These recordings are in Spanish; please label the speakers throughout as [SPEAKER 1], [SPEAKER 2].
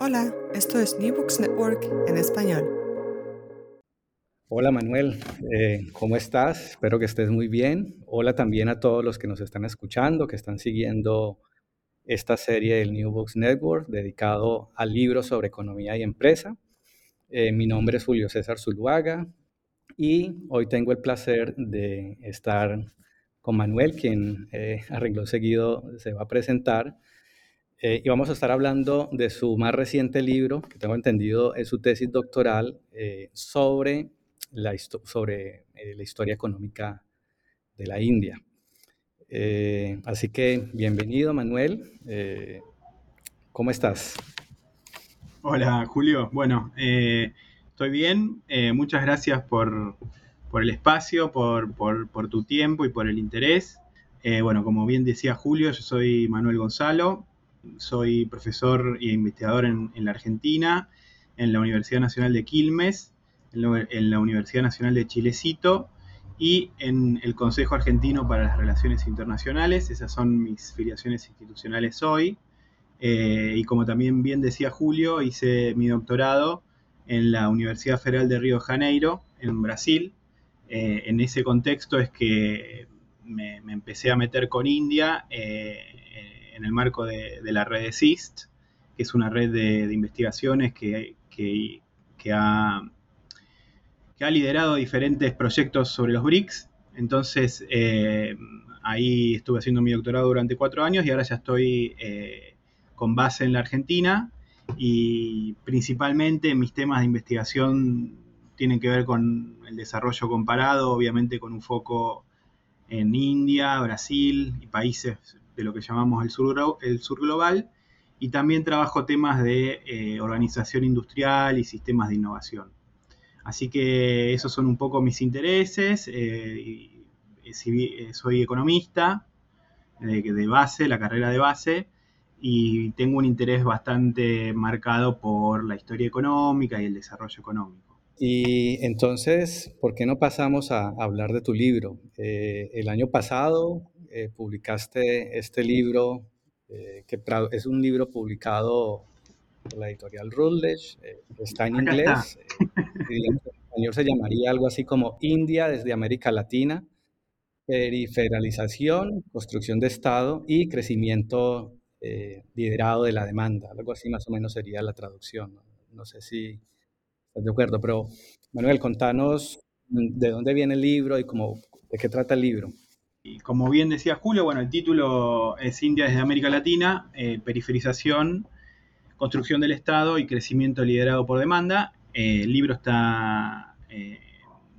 [SPEAKER 1] Hola, esto es New Books Network en español.
[SPEAKER 2] Hola Manuel, eh, ¿cómo estás? Espero que estés muy bien. Hola también a todos los que nos están escuchando, que están siguiendo esta serie del New Books Network dedicado al libro sobre economía y empresa. Eh, mi nombre es Julio César Zuluaga y hoy tengo el placer de estar con Manuel, quien eh, arregló seguido se va a presentar. Eh, y vamos a estar hablando de su más reciente libro, que tengo entendido es su tesis doctoral, eh, sobre, eh, la historia económica de la India. así que bienvenido, Manuel. ¿Cómo estás?
[SPEAKER 3] Hola, Julio. Bueno, estoy bien. muchas gracias por, el espacio, por, tu tiempo y por el interés. bueno, como bien decía Julio, yo soy Manuel Gonzalo, soy profesor e investigador en, la Argentina, en la Universidad Nacional de Quilmes, en la, Universidad Nacional de Chilecito y en el Consejo Argentino para las Relaciones Internacionales. Esas son mis filiaciones institucionales hoy. Eh, y como también bien decía Julio, hice mi doctorado en la Universidad Federal de Río de Janeiro, en Brasil. Eh, en ese contexto es que me, empecé a meter con India eh, en el marco de, la red de SIST, que es una red de, investigaciones que, ha, liderado diferentes proyectos sobre los BRICS. Entonces, eh, ahí estuve haciendo mi doctorado durante cuatro años y ahora ya estoy eh, con base en la Argentina y principalmente mis temas de investigación tienen que ver con el desarrollo comparado, obviamente con un foco en India, Brasil y países de lo que llamamos el sur, el sur global, y también trabajo temas de eh, organización industrial y sistemas de innovación. Así que esos son un poco mis intereses. Eh, eh, soy economista de base, la carrera de base, y tengo un interés bastante marcado por la historia económica y el desarrollo económico.
[SPEAKER 2] Y entonces, ¿por qué no pasamos a hablar de tu libro? el año pasado eh, publicaste este libro, eh, que es un libro publicado por la editorial Routledge, eh, está en inglés, en español se llamaría algo así como India desde América Latina, periferización, construcción de Estado y crecimiento liderado de la demanda, algo así más o menos sería la traducción. No, sé si estás de acuerdo, pero Manuel, contanos de dónde viene el libro y cómo, de qué trata el libro.
[SPEAKER 3] Y como bien decía Julio, bueno, el título es India desde América Latina, eh, periferización, construcción del Estado y crecimiento liderado por demanda. Eh, el libro está eh,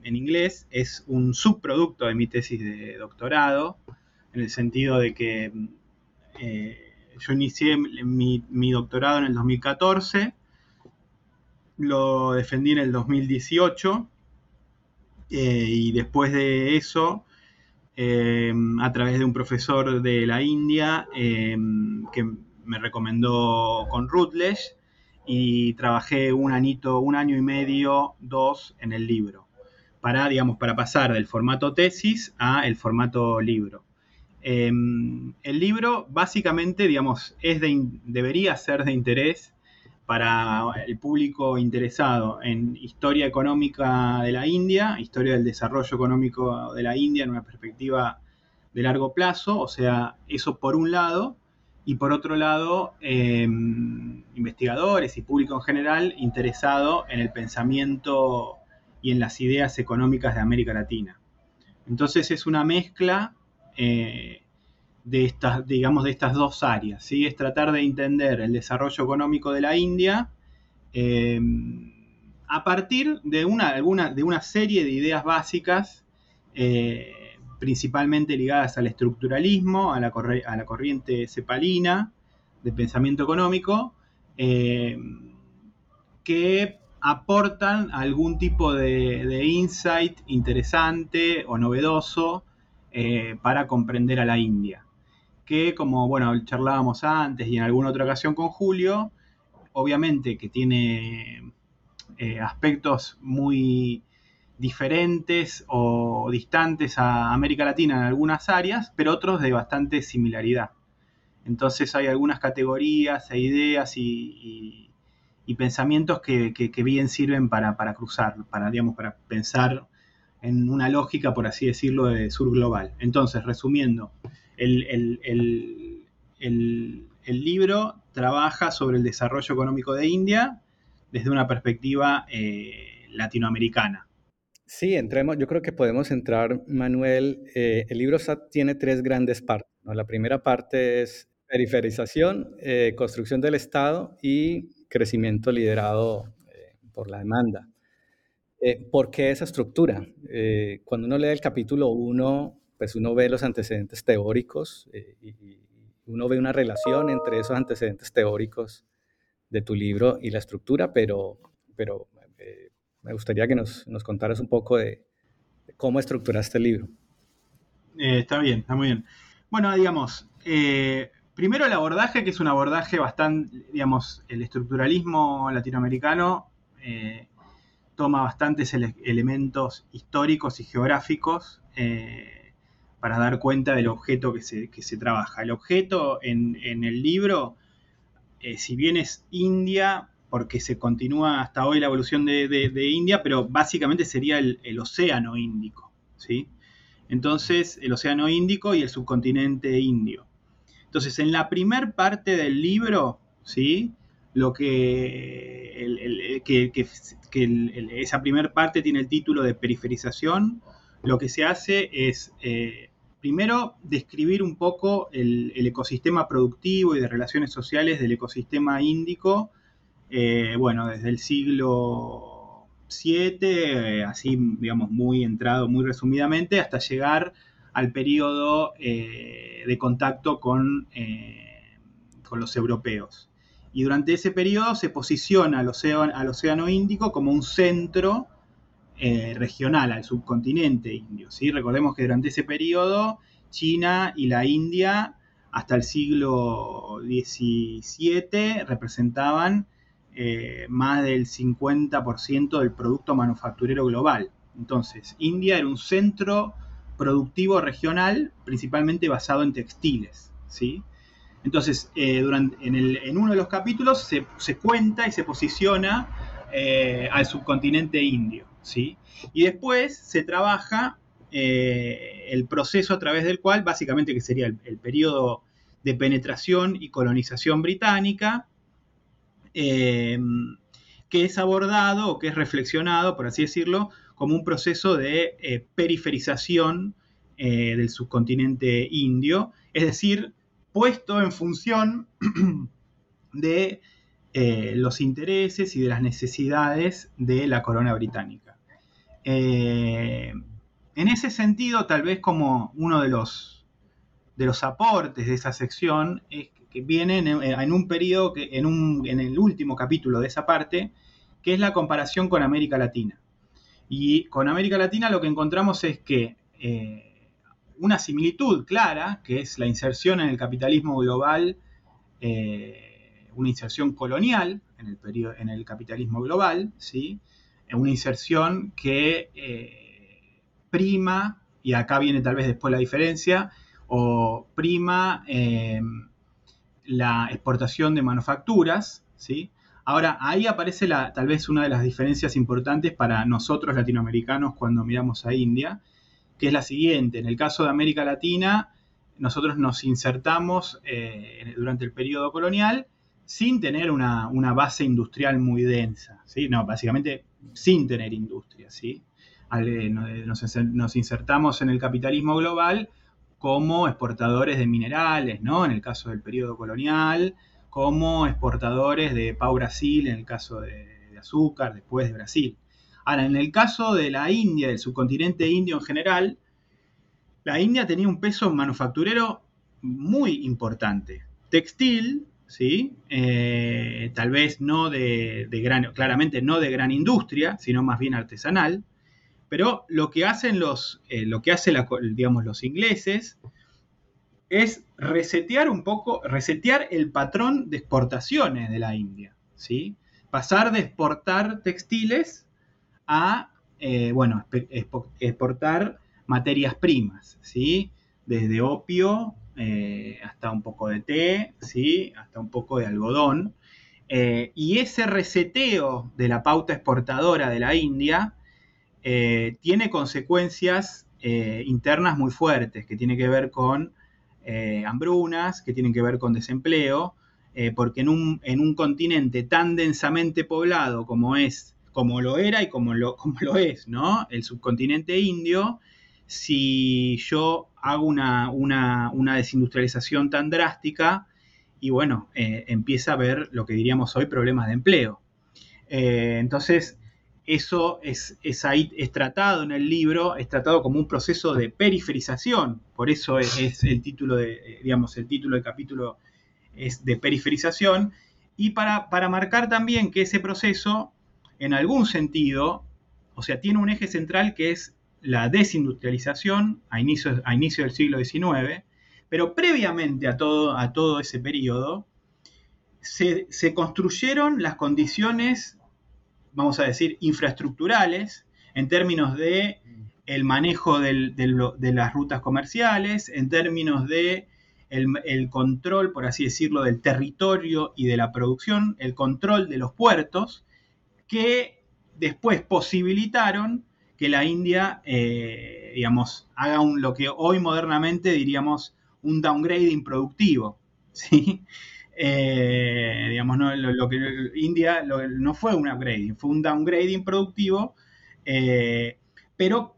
[SPEAKER 3] en inglés, es un subproducto de mi tesis de doctorado, en el sentido de que yo inicié mi, doctorado en el 2014, lo defendí en el 2018 y después de eso eh, a través de un profesor de la India eh, que me recomendó con Routledge y trabajé un un año y medio, dos en el libro, para, digamos, para pasar del formato tesis a el formato libro. Eh, el libro básicamente, digamos, es de, debería ser de interés para el público interesado en historia económica de la India, historia del desarrollo económico de la India en una perspectiva de largo plazo, o sea, eso por un lado, y por otro lado, em, investigadores y público en general interesado en el pensamiento y en las ideas económicas de América Latina. Entonces es una mezcla eh, de estas, digamos, de estas dos áreas. ¿sí? Es tratar de entender el desarrollo económico de la India eh, a partir de una, alguna, de una serie de ideas básicas, eh, principalmente ligadas al estructuralismo, a la, corriente cepalina de pensamiento económico, que aportan algún tipo de, insight interesante o novedoso eh, para comprender a la India. Que como bueno, charlábamos antes y en alguna otra ocasión con Julio, obviamente que tiene eh, aspectos muy diferentes o distantes a América Latina en algunas áreas, pero otros de bastante similaridad. Entonces hay algunas categorías e ideas y pensamientos que, bien sirven para, cruzar, para, digamos, para pensar en una lógica, por así decirlo, de sur global. Entonces, resumiendo, el, libro trabaja sobre el desarrollo económico de India desde una perspectiva eh, latinoamericana.
[SPEAKER 2] Sí, entremos, yo creo que podemos entrar, Manuel. Eh, el libro tiene tres grandes partes. La primera parte es periferización, eh, construcción del Estado y crecimiento liderado por la demanda. Eh, ¿Por qué esa estructura? Cuando uno lee el capítulo 1, pues uno ve los antecedentes teóricos y, uno ve una relación entre esos antecedentes teóricos de tu libro y la estructura, pero, pero me gustaría que nos, nos, contaras un poco de, cómo estructuraste el libro.
[SPEAKER 3] está bien, está muy bien. Bueno, digamos, Primero el abordaje, que es un abordaje bastante, digamos, el estructuralismo latinoamericano eh, toma bastantes elementos históricos y geográficos eh, para dar cuenta del objeto que se, trabaja. El objeto en, el libro, eh, si bien es India, porque se continúa hasta hoy la evolución de, India, pero básicamente sería el, el, océano Índico, ¿sí? Entonces, el océano Índico y el subcontinente indio. Entonces, en la primer parte del libro, ¿sí? Lo que, esa primera parte tiene el título de periferización, lo que se hace es, eh, primero, describir un poco el, ecosistema productivo y de relaciones sociales del ecosistema índico, eh, bueno, desde el siglo VII, eh, así, digamos, muy entrado, muy resumidamente, hasta llegar al periodo eh, de contacto con, con, los europeos. Y durante ese periodo se posiciona al océano, al océano Índico como un centro eh, regional, al subcontinente indio. ¿sí? Recordemos que durante ese periodo China y la India hasta el siglo XVII representaban más del 50% del producto manufacturero global. Entonces, India era un centro productivo regional, principalmente basado en textiles. ¿sí? Entonces, eh, durante, en, uno de los capítulos se, cuenta y se posiciona eh, al subcontinente indio. ¿Sí? Y después se trabaja eh, el proceso a través del cual, básicamente que sería el, el periodo de penetración y colonización británica, que es abordado o que es reflexionado, por así decirlo, como un proceso de eh, periferización eh, del subcontinente indio, es decir, puesto en función de eh, los intereses y de las necesidades de la corona británica. En ese sentido, tal vez como uno de los, de los aportes de esa sección es que viene en, un periodo, que, en, en el último capítulo de esa parte, que es la comparación con América Latina. Y con América Latina lo que encontramos es que eh, una similitud clara, que es la inserción en el capitalismo global, eh, una inserción colonial en el, periodo, en el capitalismo global, ¿sí? Una inserción que eh, prima, y acá viene tal vez después la diferencia, o prima la exportación de manufacturas, ¿sí? Ahora, ahí aparece la, tal vez una de las diferencias importantes para nosotros latinoamericanos cuando miramos a India, que es la siguiente. En el caso de América Latina, nosotros nos insertamos eh, durante el periodo colonial sin tener una, base industrial muy densa, ¿sí? No, básicamente sin tener industria, ¿sí? Eh, nos, insertamos en el capitalismo global como exportadores de minerales, ¿no? En el caso del periodo colonial, como exportadores de Pau Brasil, en el caso de, de azúcar, después de Brasil. Ahora, en el caso de la India, del subcontinente indio en general, la India tenía un peso manufacturero muy importante. Textil, ¿sí? Eh, tal vez no de, gran, claramente no de gran industria, sino más bien artesanal, pero lo que hacen los, eh, lo que hace los ingleses es resetear un poco, resetear el patrón de exportaciones de la India, ¿sí? Pasar de exportar textiles a, eh, bueno, exportar materias primas, ¿sí? Desde opio eh, hasta un poco de té, ¿sí? hasta un poco de algodón. Eh, y ese reseteo de la pauta exportadora de la India eh, tiene consecuencias internas muy fuertes, que tiene que ver con hambrunas, que tienen que ver con desempleo, porque en un, en un, continente tan densamente poblado como es, como lo era y como lo, como lo es, ¿no? El subcontinente indio, si yo hago una, desindustrialización tan drástica y bueno, eh, empieza a haber lo que diríamos hoy problemas de empleo. Eh, entonces, eso es, ahí, es tratado en el libro, es tratado como un proceso de periferización, por eso es, el título de, eh, digamos, el título del capítulo es de periferización, y para, para marcar también que ese proceso, en algún sentido, o sea, tiene un eje central que es la desindustrialización a inicio, a inicio del siglo XIX, pero previamente a todo, a todo ese periodo, se, construyeron las condiciones, vamos a decir, infraestructurales, en términos de el manejo de las rutas comerciales, en términos de el, control, por así decirlo, del territorio y de la producción, el control de los puertos, que después posibilitaron que la India, eh, digamos, haga un, lo que hoy modernamente diríamos un downgrading productivo, ¿sí? Eh, digamos, no, lo, que India no fue un upgrading, fue un downgrading productivo, eh, pero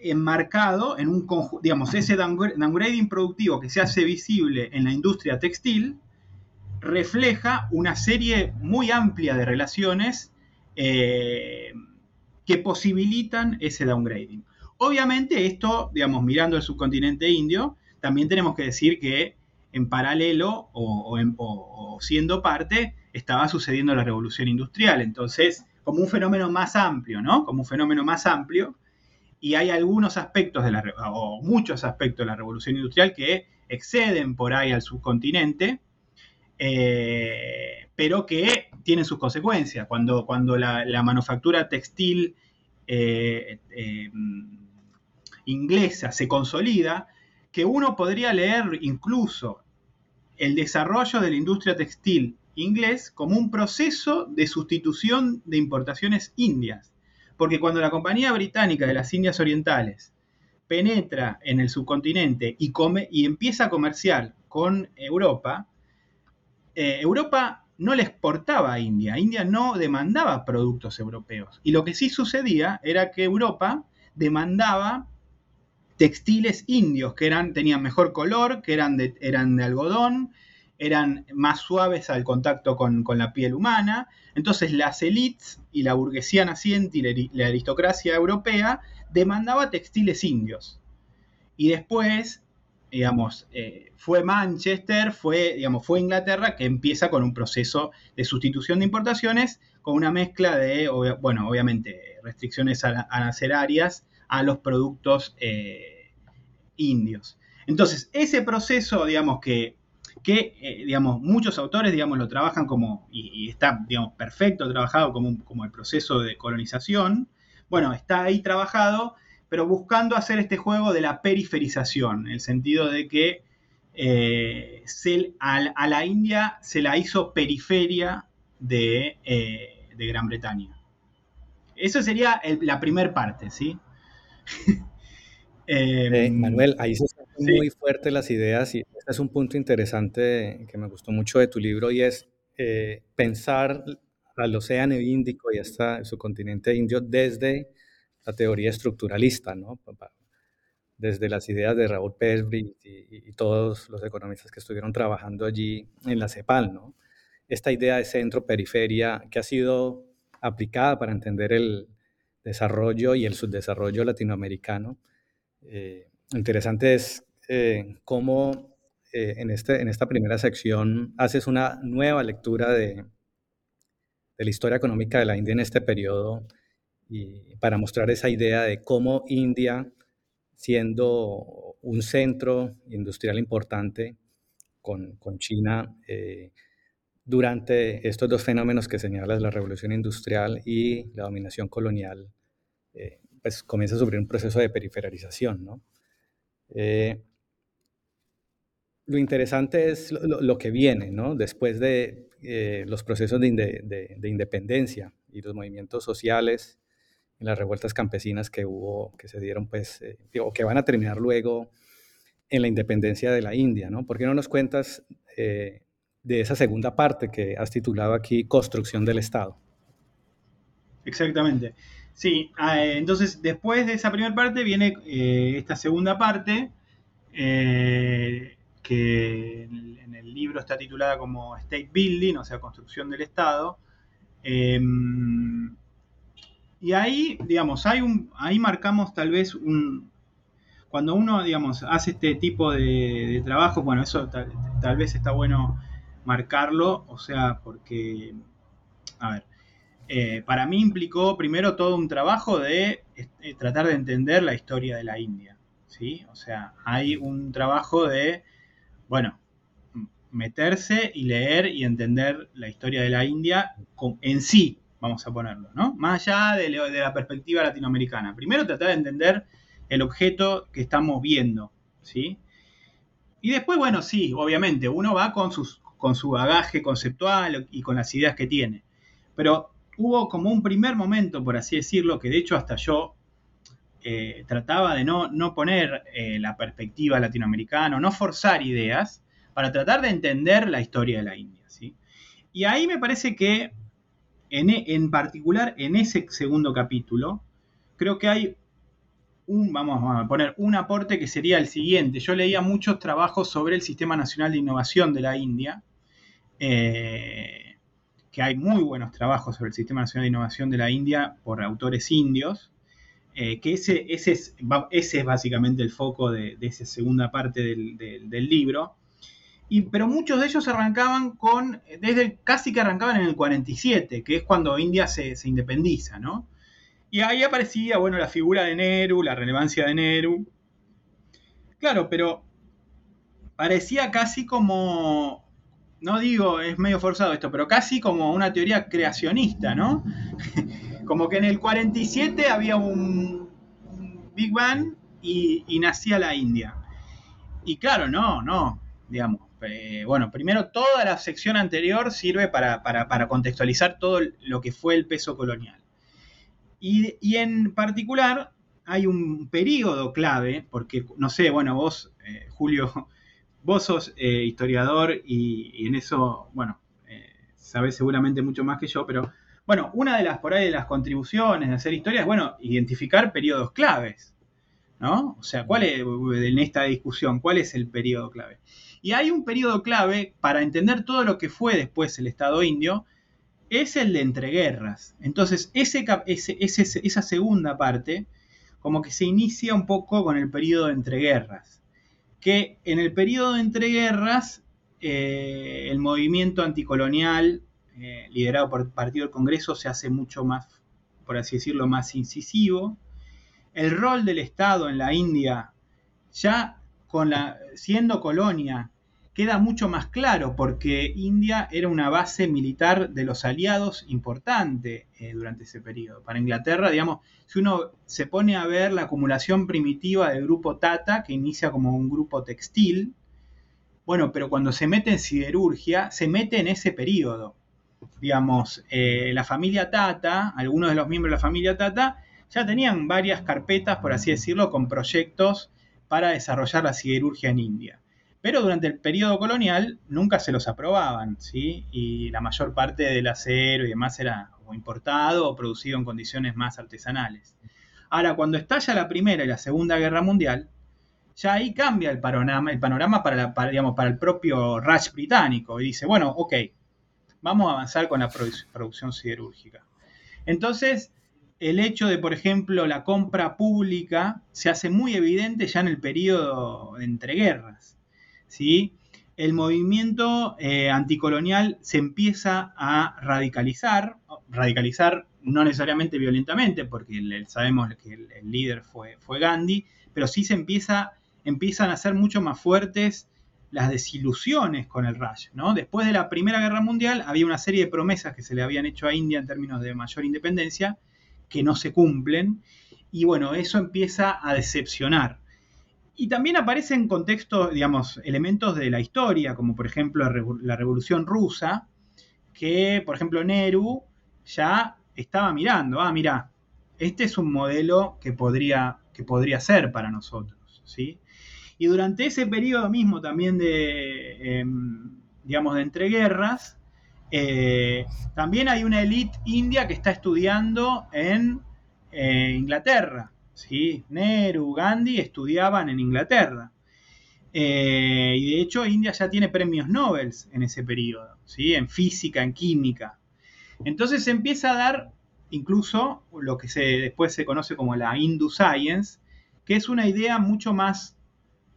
[SPEAKER 3] enmarcado en un digamos, ese downgrading productivo que se hace visible en la industria textil, refleja una serie muy amplia de relaciones que posibilitan ese downgrading. Obviamente esto, digamos, mirando el subcontinente indio, también tenemos que decir que en paralelo o, siendo parte estaba sucediendo la revolución industrial. Entonces, como un fenómeno más amplio, ¿no? Como un fenómeno más amplio. Y hay algunos aspectos de la, o muchos aspectos de la revolución industrial que exceden por ahí al subcontinente, eh, pero que tienen sus consecuencias. Cuando, cuando la, manufactura textil eh, eh, inglesa se consolida, que uno podría leer incluso el desarrollo de la industria textil inglés como un proceso de sustitución de importaciones indias. Porque cuando la Compañía Británica de las Indias Orientales penetra en el subcontinente y, come, y empieza a comerciar con Europa, Europa no le exportaba a India. India no demandaba productos europeos. Y lo que sí sucedía era que Europa demandaba textiles indios que eran, tenían mejor color, que eran de, eran de algodón, eran más suaves al contacto con, la piel humana. Entonces las élites y la burguesía naciente y la aristocracia europea demandaba textiles indios. Y después digamos, eh, fue Manchester, fue, Inglaterra que empieza con un proceso de sustitución de importaciones con una mezcla de, bueno, obviamente, restricciones arancelarias a los productos eh, indios. Entonces, ese proceso, digamos, que, eh, muchos autores, lo trabajan como, y, está, perfecto trabajado como el proceso de colonización, bueno, está ahí trabajado pero buscando hacer este juego de la periferización, en el sentido de que eh, a, la India se la hizo periferia de, eh, Gran Bretaña. Eso sería la primera parte, ¿sí?
[SPEAKER 2] Eh, Manuel, ahí se están muy fuertes las ideas y este es un punto interesante que me gustó mucho de tu libro y es pensar al Océano Índico y hasta su continente indio desde la teoría estructuralista, ¿no? desde las ideas de Raúl Pesbri y, todos los economistas que estuvieron trabajando allí en la CEPAL, ¿no? Esta idea de centro-periferia que ha sido aplicada para entender el desarrollo y el subdesarrollo latinoamericano. Eh, interesante es eh, cómo eh, en, este, en esta primera sección haces una nueva lectura de, de la historia económica de la India en este periodo y para mostrar esa idea de cómo India siendo un centro industrial importante con, China eh, durante estos dos fenómenos que señalas, la revolución industrial y la dominación colonial, eh, pues comienza a sufrir un proceso de periferización. Eh, lo interesante es lo, que viene, Después de los procesos de, independencia y los movimientos sociales en las revueltas campesinas que hubo, que se dieron, pues, eh, o que van a terminar luego en la independencia de la India, ¿no? ¿Por qué no nos cuentas eh, de esa segunda parte que has titulado aquí Construcción del Estado?
[SPEAKER 3] Exactamente. Sí, ah, eh, entonces después de esa primera parte viene esta segunda parte, que en el libro está titulada como State Building, o sea, Construcción del Estado. Y ahí, digamos, hay un, ahí marcamos tal vez un, cuando uno, digamos, hace este tipo de, trabajo, bueno, eso tal, vez está bueno marcarlo, o sea, porque, a ver, eh, para mí implicó primero todo un trabajo de eh, tratar de entender la historia de la India, ¿sí? O sea, hay un trabajo de, bueno, meterse y leer y entender la historia de la India en sí, vamos a ponerlo, ¿no? Más allá de, la perspectiva latinoamericana. Primero tratar de entender el objeto que estamos viendo, ¿sí? Y después, bueno, sí, obviamente, uno va con, con su bagaje conceptual y con las ideas que tiene. Pero hubo como un primer momento, por así decirlo, que de hecho hasta yo eh, trataba de no, no poner eh, la perspectiva latinoamericana, no forzar ideas, para tratar de entender la historia de la India, ¿sí? Y ahí me parece que en, particular, en ese segundo capítulo, creo que hay un, vamos a poner, un aporte que sería el siguiente. Yo leía muchos trabajos sobre el Sistema Nacional de Innovación de la India, eh, que hay muy buenos trabajos sobre el Sistema Nacional de Innovación de la India por autores indios, eh, que ese, ese, es, ese, es, básicamente el foco de, esa segunda parte del libro pero muchos de ellos arrancaban con, desde casi que arrancaban en el 47, que es cuando India se, independiza, ¿no? Y ahí aparecía, bueno, la figura de Nehru, la relevancia de Nehru. Claro, pero parecía casi como, no digo, es medio forzado esto, pero casi como una teoría creacionista, ¿no? como que en el 47 había un, Big Bang y, y nacía la India. Y claro, no, no, digamos eh, bueno, primero toda la sección anterior sirve para, contextualizar todo lo que fue el peso colonial. Y, en particular hay un periodo clave, porque no sé, bueno, vos, eh, Julio, vos sos eh, historiador y, en eso, bueno, sabés seguramente mucho más que yo, pero bueno, una de las por ahí de las contribuciones de hacer historia es, bueno, identificar periodos claves, ¿no? O sea, ¿cuál es, en esta discusión, cuál es el periodo clave? Y hay un periodo clave para entender todo lo que fue después el Estado indio, es el de entreguerras. Entonces, ese, esa segunda parte, como que se inicia un poco con el periodo de entreguerras. Que en el periodo de entreguerras, eh, el movimiento anticolonial, eh, liderado por el Partido del Congreso, se hace mucho más, por así decirlo, más incisivo. El rol del Estado en la India, ya con la, siendo colonia, queda mucho más claro porque India era una base militar de los aliados importante eh, durante ese periodo. Para Inglaterra, digamos, si uno se pone a ver la acumulación primitiva del grupo Tata, que inicia como un grupo textil, bueno, pero cuando se mete en siderurgia, se mete en ese periodo. Digamos, eh, la familia Tata, algunos de los miembros de la familia Tata, ya tenían varias carpetas, por así decirlo, con proyectos para desarrollar la siderurgia en India. Pero durante el periodo colonial nunca se los aprobaban, ¿sí? Y la mayor parte del acero y demás era importado o producido en condiciones más artesanales. Ahora, cuando estalla la Primera y la Segunda Guerra Mundial, ya ahí cambia el panorama, el panorama para, digamos, para el propio Raj británico y dice, bueno, ok, vamos a avanzar con la producción siderúrgica. Entonces, el hecho de, por ejemplo, la compra pública se hace muy evidente ya en el periodo de entreguerras. ¿Sí? el movimiento eh, anticolonial se empieza a radicalizar, radicalizar no necesariamente violentamente, porque sabemos que el, líder fue, fue, Gandhi, pero sí se empieza, empiezan a ser mucho más fuertes las desilusiones con el Raj. ¿no? Después de la Primera Guerra Mundial había una serie de promesas que se le habían hecho a India en términos de mayor independencia que no se cumplen, y bueno, eso empieza a decepcionar. Y también aparecen contextos, digamos, elementos de la historia, como por ejemplo la Revolución Rusa, que, por ejemplo, Nehru ya estaba mirando, ah, mira, este es un modelo que podría, que podría ser para nosotros, ¿sí? Y durante ese periodo mismo también de, em, digamos, de entreguerras, eh, también hay una élite india que está estudiando en eh, Inglaterra, ¿sí? Nehru, Gandhi estudiaban en Inglaterra. Eh, y de hecho India ya tiene premios Nobel en ese periodo, ¿sí? en física, en química. Entonces se empieza a dar incluso lo que se, después se conoce como la Hindu Science, que es una idea mucho más,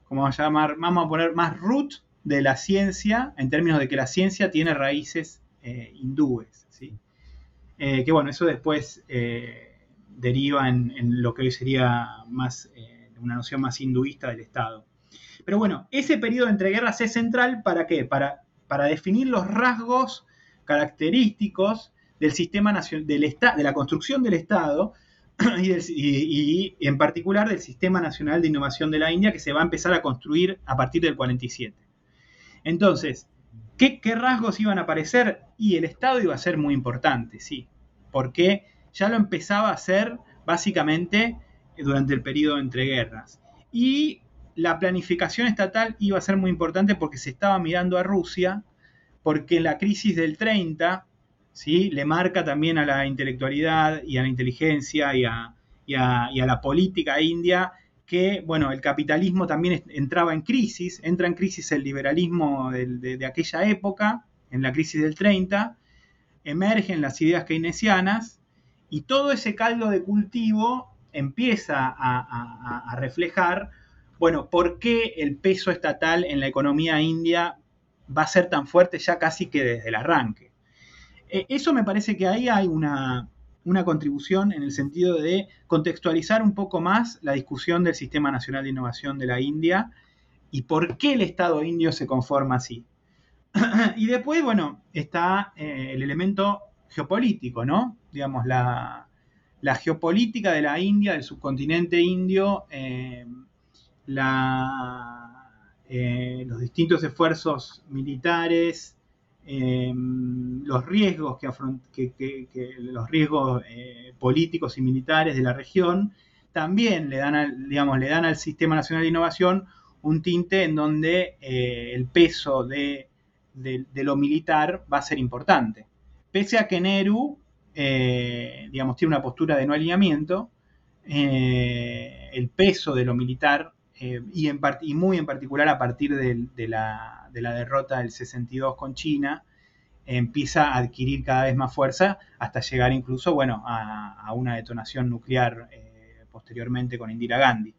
[SPEAKER 3] como vamos a llamar, vamos a poner más root de la ciencia, en términos de que la ciencia tiene raíces eh, hindúes. ¿sí? Eh, que bueno, eso después deriva en, lo que hoy sería más eh, una noción más hinduista del Estado. Pero bueno, ese periodo de entreguerras es central para qué? Para, para definir los rasgos característicos del sistema nacional, del de la construcción del Estado y, en particular del Sistema Nacional de Innovación de la India que se va a empezar a construir a partir del 47. Entonces, ¿qué, qué rasgos iban a aparecer? Y el Estado iba a ser muy importante, sí. ¿Por qué? Ya lo empezaba a hacer básicamente durante el periodo entre guerras. Y la planificación estatal iba a ser muy importante porque se estaba mirando a Rusia, porque la crisis del 30 ¿sí? le marca también a la intelectualidad y a la inteligencia y a, la política india que, bueno, el capitalismo también entraba en crisis, entra en crisis el liberalismo de, de aquella época, en la crisis del 30, emergen las ideas keynesianas y todo ese caldo de cultivo empieza a, reflejar, bueno, por qué el peso estatal en la economía india va a ser tan fuerte ya casi que desde el arranque. Eh, eso me parece que ahí hay una, una contribución en el sentido de contextualizar un poco más la discusión del Sistema Nacional de Innovación de la India y por qué el Estado indio se conforma así. y después, bueno, está eh, el elemento geopolítico, ¿no? Digamos, la, geopolítica de la India, del subcontinente indio, eh, eh, los distintos esfuerzos militares, eh, los riesgos, que, los riesgos políticos y militares de la región, también le dan, al, digamos, le dan al Sistema Nacional de Innovación un tinte en donde el peso de lo militar va a ser importante. Pese a que Nehru, eh, digamos, tiene una postura de no alineamiento, eh, el peso de lo militar, eh, y, muy en particular a partir de, la, derrota del 62 con China, empieza a adquirir cada vez más fuerza hasta llegar incluso, bueno, a, una detonación nuclear posteriormente con Indira Gandhi.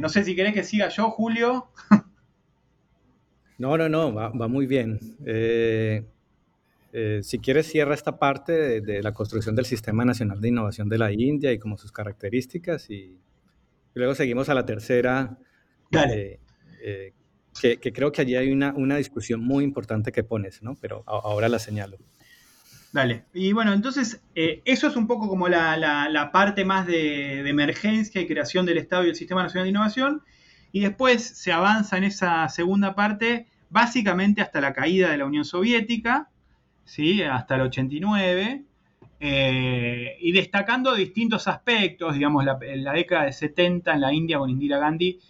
[SPEAKER 3] no sé si querés que siga yo, Julio.
[SPEAKER 2] No, no, no, va, muy bien. Eh, si quieres, cierra esta parte de, la construcción del Sistema Nacional de Innovación de la India y como sus características y, luego seguimos a la tercera,
[SPEAKER 3] Dale.
[SPEAKER 2] Eh, que, creo que allí hay una, una, discusión muy importante que pones, ¿no? Pero ahora la señalo.
[SPEAKER 3] Dale. Y bueno, entonces eh, eso es un poco como la, la, parte más de, de, emergencia y creación del Estado y el Sistema Nacional de Innovación. Y después se avanza en esa segunda parte básicamente hasta la caída de la Unión Soviética, ¿sí? hasta el 89, eh, y destacando distintos aspectos, digamos, la, en la década de 70 en la India con Indira Gandhi,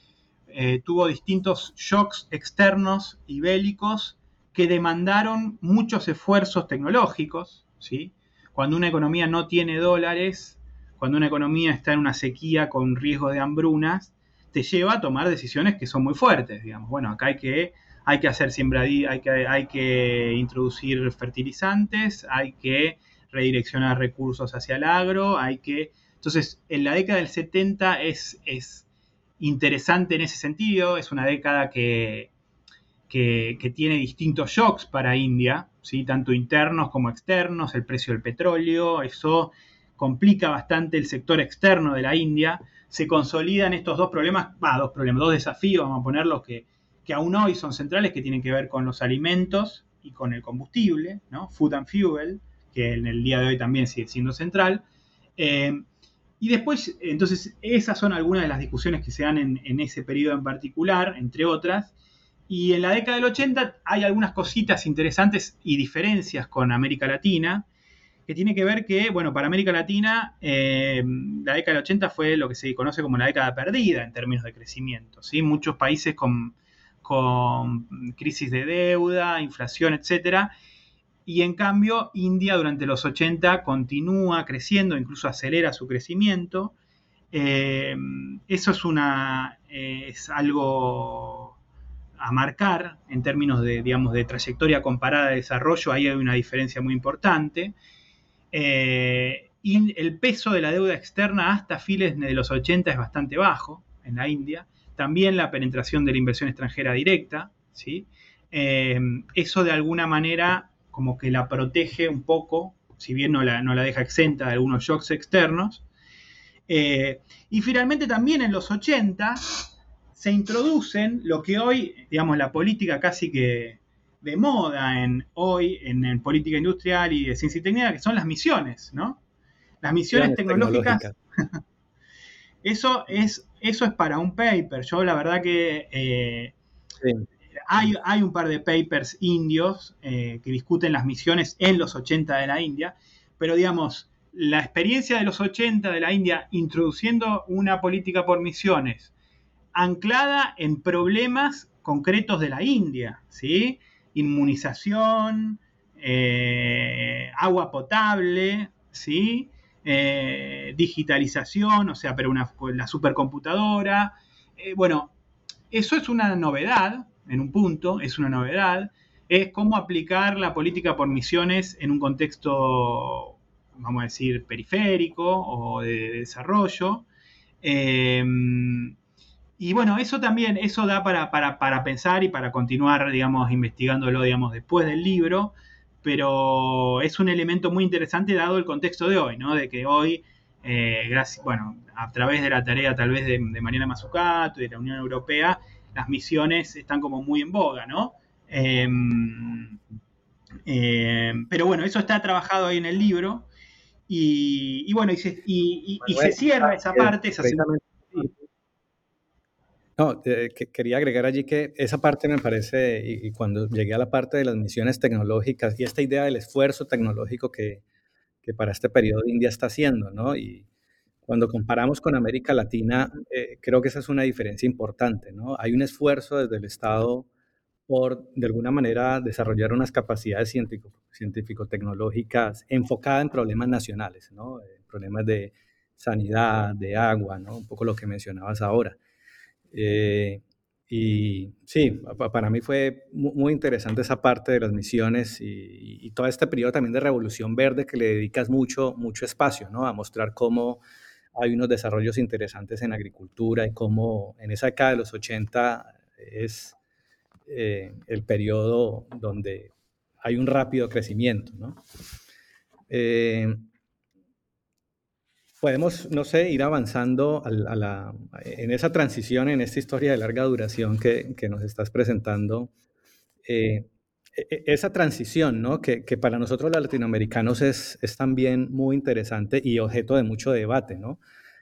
[SPEAKER 3] eh, tuvo distintos shocks externos y bélicos que demandaron muchos esfuerzos tecnológicos, ¿sí? Cuando una economía no tiene dólares, cuando una economía está en una sequía con riesgo de hambrunas, te lleva a tomar decisiones que son muy fuertes, digamos. Bueno, acá hay que, hay que hacer siembradí, hay que, introducir fertilizantes, hay que redireccionar recursos hacia el agro, hay que... Entonces, en la década del 70 es, es interesante en ese sentido, es una década que, que, tiene distintos shocks para India, ¿sí? tanto internos como externos, el precio del petróleo, eso complica bastante el sector externo de la India, se consolidan estos dos problemas, dos problemas, dos desafíos, vamos a ponerlos que, que aún hoy son centrales, que tienen que ver con los alimentos y con el combustible, ¿no? Food and Fuel, que en el día de hoy también sigue siendo central. Eh, y después, entonces, esas son algunas de las discusiones que se dan en, ese periodo en particular, entre otras. Y en la década del 80 hay algunas cositas interesantes y diferencias con América Latina, que tiene que ver que, bueno, para América Latina, eh, la década del 80 fue lo que se conoce como la década perdida en términos de crecimiento. ¿sí? Muchos países con, con crisis de deuda, inflación, etc. Y en cambio, India durante los 80 continúa creciendo, incluso acelera su crecimiento. Eh, eso es, una, eh, algo a marcar en términos de, digamos, de trayectoria comparada de desarrollo, ahí hay una diferencia muy importante. Eh, y el peso de la deuda externa hasta fines de los 80 es bastante bajo en la India. También la penetración de la inversión extranjera directa, ¿sí? Eh, eso de alguna manera como que la protege un poco, si bien no la, no la deja exenta de algunos shocks externos. Eh, y finalmente también en los 80 se introducen lo que hoy, digamos, la política casi que de moda en hoy en, política industrial y de ciencia y técnica, que son las misiones, ¿no? Las misiones tecnológicas. eso, es, eso es para un paper. Yo la verdad que eh, hay, hay, un par de papers indios eh, que discuten las misiones en los 80 de la India, pero digamos, la experiencia de los 80 de la India introduciendo una política por misiones anclada en problemas concretos de la India, ¿sí? Inmunización, eh, agua potable, ¿sí? Eh, digitalización, o sea, pero una, la supercomputadora. Eh, bueno, eso es una novedad, en un punto, es una novedad, es cómo aplicar la política por misiones en un contexto, vamos a decir, periférico o de, desarrollo. Y bueno, eso también, eso da para, pensar y para continuar, digamos, investigándolo, digamos, después del libro, pero es un elemento muy interesante dado el contexto de hoy, ¿no? De que hoy, eh, gracias, bueno, a través de la tarea tal vez de, Mariana Mazzucato y de la Unión Europea, las misiones están como muy en boga, ¿no? Em, em, pero bueno, eso está trabajado ahí en el libro. Y, bueno, y se, cierra esa parte, esa
[SPEAKER 2] no, eh, quería agregar allí que esa parte me parece, y, cuando llegué a la parte de las misiones tecnológicas y esta idea del esfuerzo tecnológico que, que para este periodo India está haciendo, ¿no? Y cuando comparamos con América Latina, eh, creo que esa es una diferencia importante, ¿no? Hay un esfuerzo desde el Estado por, de alguna manera, desarrollar unas capacidades científico-tecnológicas enfocadas en problemas nacionales, ¿no? problemas de sanidad, de agua, ¿no? Un poco lo que mencionabas ahora. Eh, y sí, para mí fue muy interesante esa parte de las misiones y, todo este periodo también de Revolución Verde que le dedicas mucho, mucho espacio, ¿no? A mostrar cómo hay unos desarrollos interesantes en agricultura y cómo en esa década de los 80 es eh, el periodo donde hay un rápido crecimiento, ¿no? Eh, podemos, no sé, ir avanzando a la, en esa transición, en esta historia de larga duración que, que nos estás presentando. Eh, e, e, esa transición, ¿no? Que, que, para nosotros los latinoamericanos es, es, también muy interesante y objeto de mucho debate, ¿no?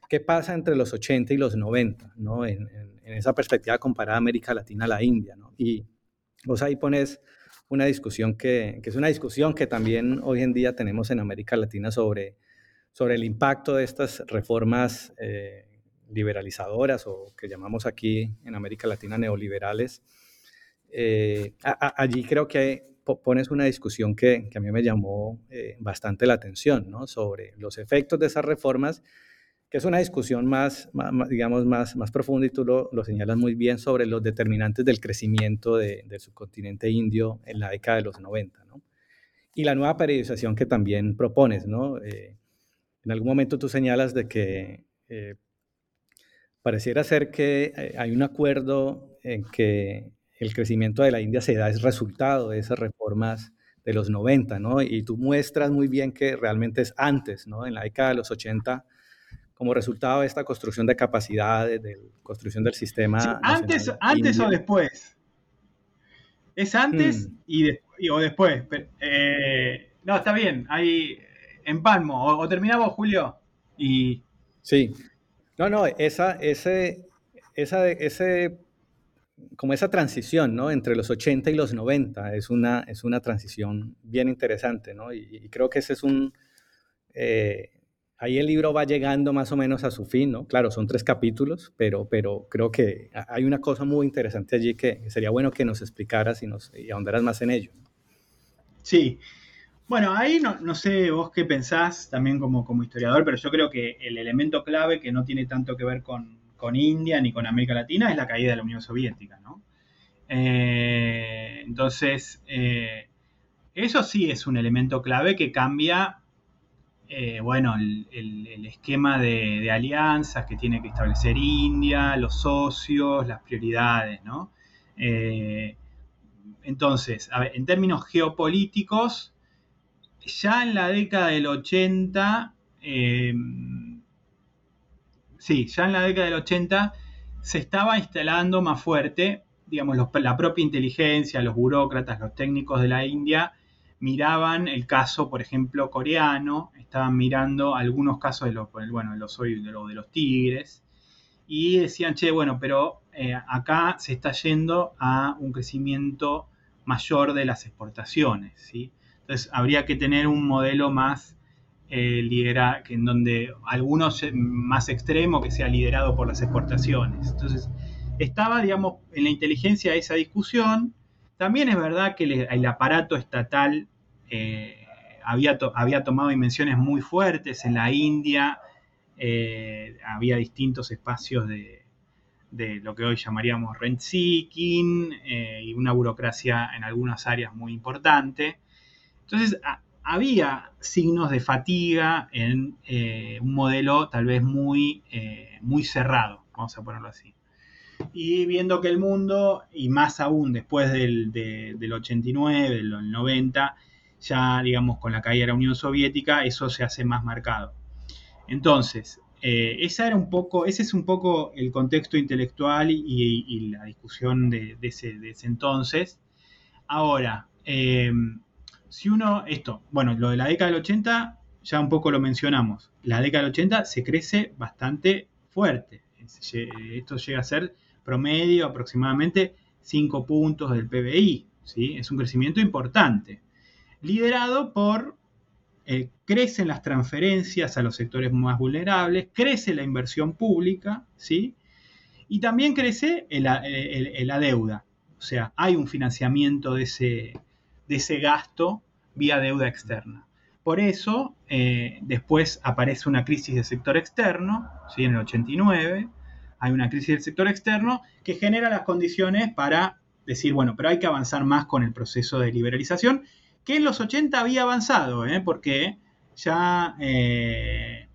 [SPEAKER 2] ¿Qué pasa entre los 80 y los 90, ¿no? En, en, esa perspectiva comparada América Latina a la India, ¿no? Y vos ahí pones una discusión que, que es una discusión que también hoy en día tenemos en América Latina sobre sobre el impacto de estas reformas, eh, liberalizadoras o que llamamos aquí en América Latina neoliberales, eh, allí creo que pones una discusión que, a mí me llamó eh, bastante la atención, ¿no? Sobre los efectos de esas reformas, que es una discusión más, digamos, más, más profunda y tú lo, señalas muy bien sobre los determinantes del crecimiento de, del subcontinente indio en la década de los 90, ¿no? Y la nueva periodización que también propones, ¿no? Eh, en algún momento tú señalas de que eh, pareciera ser que hay un acuerdo en que el crecimiento de la India se da es resultado de esas reformas de los 90, ¿no? Y tú muestras muy bien que realmente es antes, ¿no? En la década de los 80, como resultado de esta construcción de capacidades, de construcción del sistema.
[SPEAKER 3] antes antes o después. Es antes hmm. y, o después. Eh, no, está bien. Ahí empalmo. O, o terminamos, Julio. Y...
[SPEAKER 2] Sí. No, no, esa, ese, esa, ese como esa transición, ¿no? Entre los 80 y los 90 es una, es una transición bien interesante, ¿no? Y, creo que ese es un... Eh, ahí el libro va llegando más o menos a su fin, ¿no? Claro, son tres capítulos, pero, pero creo que hay una cosa muy interesante allí que sería bueno que nos explicaras y, nos, y ahondaras más en ello.
[SPEAKER 3] Sí. Bueno, ahí no, no, sé vos qué pensás también como, como historiador, pero yo creo que el elemento clave que no tiene tanto que ver con, con India ni con América Latina es la caída de la Unión Soviética, ¿no? Eh, entonces, eh, eso sí es un elemento clave que cambia, eh, bueno, el, esquema de, alianzas que tiene que establecer India, los socios, las prioridades, ¿no? entonces, en términos geopolíticos, ya en la década del 80, sí, ya en la década del 80 se estaba instalando más fuerte, digamos, la propia inteligencia, los burócratas, los técnicos de la India miraban el caso, por ejemplo, coreano, estaban mirando algunos casos de los, bueno, de los, de los, tigres, y decían, che, bueno, pero eh, acá se está yendo a un crecimiento mayor de las exportaciones, ¿sí? Entonces habría que tener un modelo más eh, lidera, que en donde algunos eh, más extremo que sea liderado por las exportaciones. Entonces, estaba, digamos, en la inteligencia esa discusión. También es verdad que el, aparato estatal eh, había, había tomado dimensiones muy fuertes en la India, había distintos espacios de, de, lo que hoy llamaríamos rent seeking y una burocracia en algunas áreas muy importante. Entonces, había signos de fatiga en eh, un modelo tal vez muy, eh, muy cerrado, vamos a ponerlo así. Y viendo que el mundo, y más aún después del, 89, del 90, ya digamos con la caída de la Unión Soviética, eso se hace más marcado. Entonces, eh, era un poco, ese es un poco el contexto intelectual y, la discusión de, ese, de, ese, entonces. Ahora, si uno, esto, bueno, lo de la década del 80 ya un poco lo mencionamos. La década del 80 se crece bastante fuerte. Esto llega a ser promedio aproximadamente 5 puntos del PBI. ¿sí? Es un crecimiento importante. Liderado por, eh, crecen las transferencias a los sectores más vulnerables, crece la inversión pública, ¿sí? y también crece la deuda. O sea, hay un financiamiento de ese, de ese gasto vía deuda externa. Por eso, eh, después aparece una crisis del sector externo, ¿sí? en el 89, hay una crisis del sector externo que genera las condiciones para decir, bueno, pero hay que avanzar más con el proceso de liberalización, que en los 80 había avanzado, ¿eh? porque ya eh,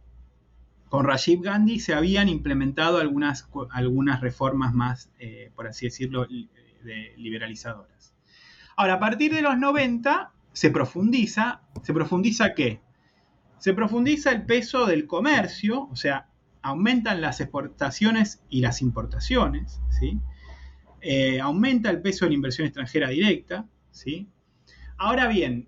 [SPEAKER 3] con Rajiv Gandhi se habían implementado algunas, algunas reformas más, por así decirlo, liberalizadoras. Ahora, a partir de los 90 se profundiza, ¿se profundiza qué? Se profundiza el peso del comercio, o sea, aumentan las exportaciones y las importaciones, ¿sí? Eh, aumenta el peso de la inversión extranjera directa, ¿sí? Ahora bien,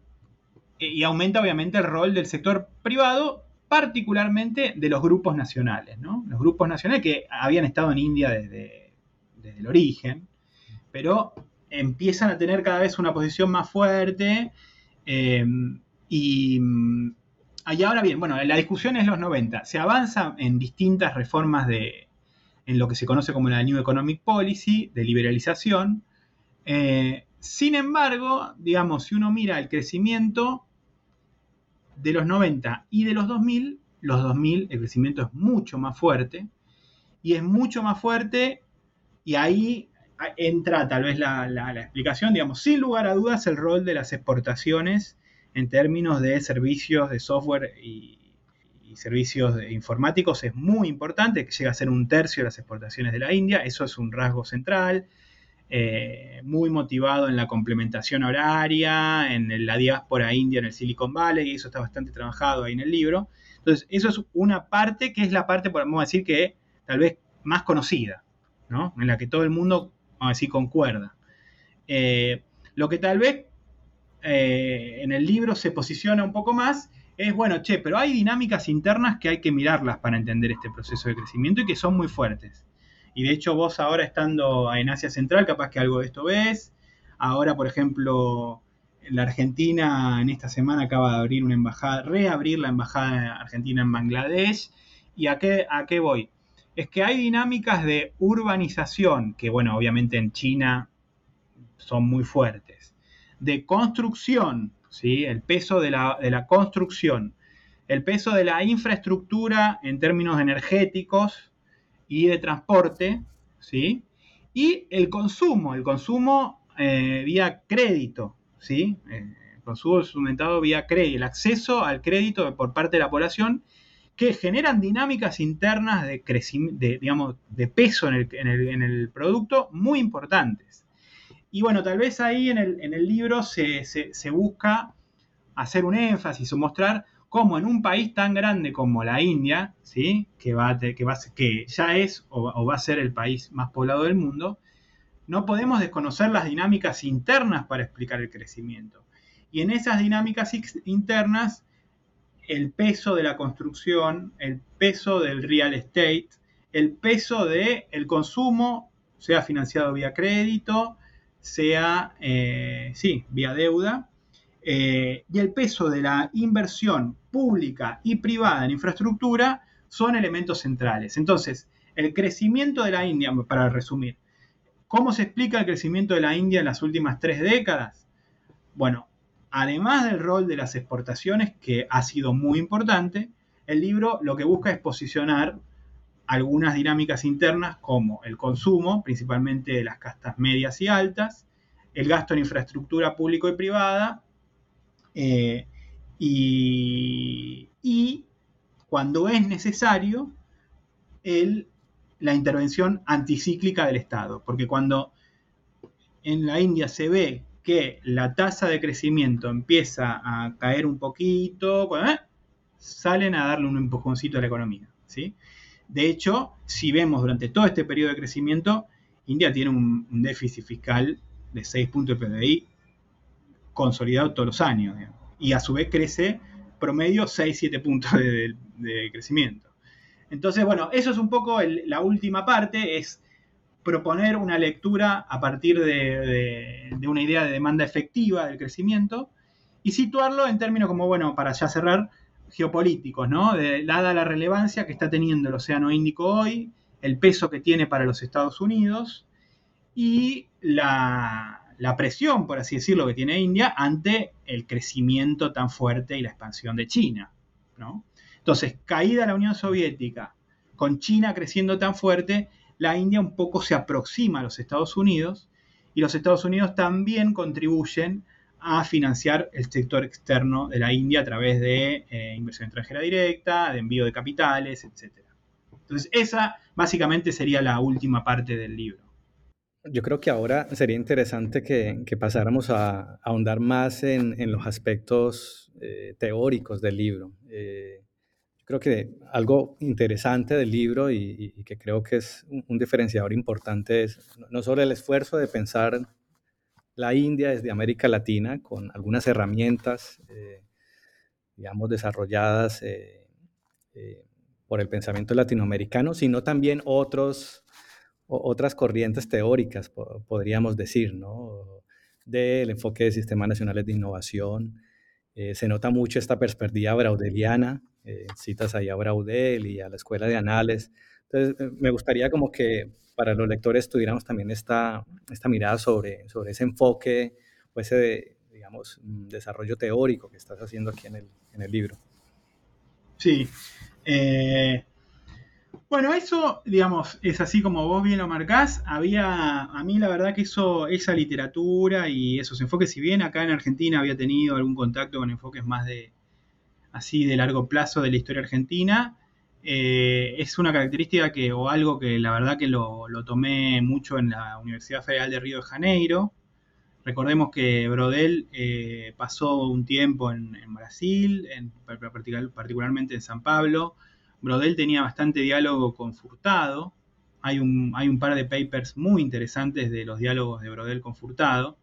[SPEAKER 3] eh, y aumenta obviamente el rol del sector privado, particularmente de los grupos nacionales, ¿no? Los grupos nacionales que habían estado en India desde, desde el origen, pero empiezan a tener cada vez una posición más fuerte. Eh, y, ahora bien, bueno, la discusión es los 90. Se avanza en distintas reformas de, en lo que se conoce como la New Economic Policy, de liberalización. Eh, sin embargo, digamos, si uno mira el crecimiento de los 90 y de los 2000, los 2000 el crecimiento es mucho más fuerte y es mucho más fuerte y ahí entra tal vez la, explicación, digamos, sin lugar a dudas el rol de las exportaciones en términos de servicios de software y, servicios informáticos es muy importante, que llega a ser un tercio de las exportaciones de la India, eso es un rasgo central, eh, muy motivado en la complementación horaria, en la diáspora india en el Silicon Valley, y eso está bastante trabajado ahí en el libro. Entonces, eso es una parte que es la parte, podemos decir, que tal vez más conocida, ¿no? En la que todo el mundo, vamos a decir, concuerda. Eh, lo que tal vez eh, en el libro se posiciona un poco más es, bueno, che, pero hay dinámicas internas que hay que mirarlas para entender este proceso de crecimiento y que son muy fuertes. Y de hecho vos ahora estando en Asia Central, capaz que algo de esto ves. Ahora, por ejemplo, la Argentina en esta semana acaba de abrir una embajada, reabrir la embajada argentina en Bangladesh. ¿Y a qué, a qué voy? Es que hay dinámicas de urbanización, que bueno, obviamente en China son muy fuertes, de construcción, ¿sí? el peso de la, de la construcción, el peso de la infraestructura en términos energéticos, y de transporte, ¿sí? Y el consumo, el consumo eh, vía crédito, ¿sí? Eh, el consumo instrumentado vía crédito, el acceso al crédito por parte de la población que generan dinámicas internas de, de, digamos, de peso en el, producto muy importantes. Y bueno, tal vez ahí en el, libro se, se busca hacer un énfasis o mostrar como en un país tan grande como la India, ¿sí? que, va que, va que ya es o, va a ser el país más poblado del mundo, no podemos desconocer las dinámicas internas para explicar el crecimiento. Y en esas dinámicas internas, el peso de la construcción, el peso del real estate, el peso del el consumo, sea financiado vía crédito, sea, eh, sí, vía deuda, eh, y el peso de la inversión pública y privada en infraestructura son elementos centrales. Entonces, el crecimiento de la India, para resumir, ¿cómo se explica el crecimiento de la India en las últimas tres décadas? Bueno, además del rol de las exportaciones, que ha sido muy importante, el libro lo que busca es posicionar algunas dinámicas internas como el consumo, principalmente de las castas medias y altas, el gasto en infraestructura público y privada, eh, y, cuando es necesario, la intervención anticíclica del Estado. Porque cuando en la India se ve que la tasa de crecimiento empieza a caer un poquito, ¿eh? salen a darle un empujoncito a la economía. ¿sí? De hecho, si vemos durante todo este periodo de crecimiento, India tiene un, déficit fiscal de 6 puntos de PBI consolidado todos los años. Y a su vez crece promedio 6-7 puntos de, crecimiento. Entonces, bueno, eso es un poco la última parte, es proponer una lectura a partir de, una idea de demanda efectiva del crecimiento y situarlo en términos como, bueno, para ya cerrar, geopolíticos, ¿no? dada la relevancia que está teniendo el Océano Índico hoy, el peso que tiene para los Estados Unidos y la, la presión, por así decirlo, que tiene India ante el crecimiento tan fuerte y la expansión de China. ¿no? Entonces, caída la Unión Soviética, con China creciendo tan fuerte, la India un poco se aproxima a los Estados Unidos y los Estados Unidos también contribuyen a financiar el sector externo de la India a través de eh, inversión extranjera directa, de envío de capitales, etc. Entonces, esa básicamente sería la última parte del libro.
[SPEAKER 2] Yo creo que ahora sería interesante que, pasáramos a, ahondar más en, los aspectos eh, teóricos del libro. Eh, creo que algo interesante del libro y, que creo que es un, diferenciador importante es no solo el esfuerzo de pensar la India desde América Latina con algunas herramientas, eh, digamos, desarrolladas por el pensamiento latinoamericano, sino también otros otras corrientes teóricas, podríamos decir, ¿no? Del enfoque de sistemas nacionales de innovación. Eh, se nota mucho esta perspectiva braudeliana, eh, citas ahí a Braudel y a la Escuela de Anales, Entonces, eh, me gustaría como que para los lectores tuviéramos también esta, esta mirada sobre, sobre ese enfoque o ese, digamos, mm, desarrollo teórico que estás haciendo aquí en el, en el libro.
[SPEAKER 3] Sí. Bueno, eso, digamos, es así como vos bien lo marcás. Había, a mí la verdad que eso, esa literatura y esos enfoques, si bien acá en Argentina había tenido algún contacto con enfoques más de, así de largo plazo de la historia argentina, eh, es una característica que, o algo que la verdad que lo, tomé mucho en la Universidad Federal de Río de Janeiro. Recordemos que Brodel eh, pasó un tiempo en, Brasil, en, particularmente en San Pablo. Brodel tenía bastante diálogo con Furtado. Hay un, hay un par de papers muy interesantes de los diálogos de Brodel con Furtado.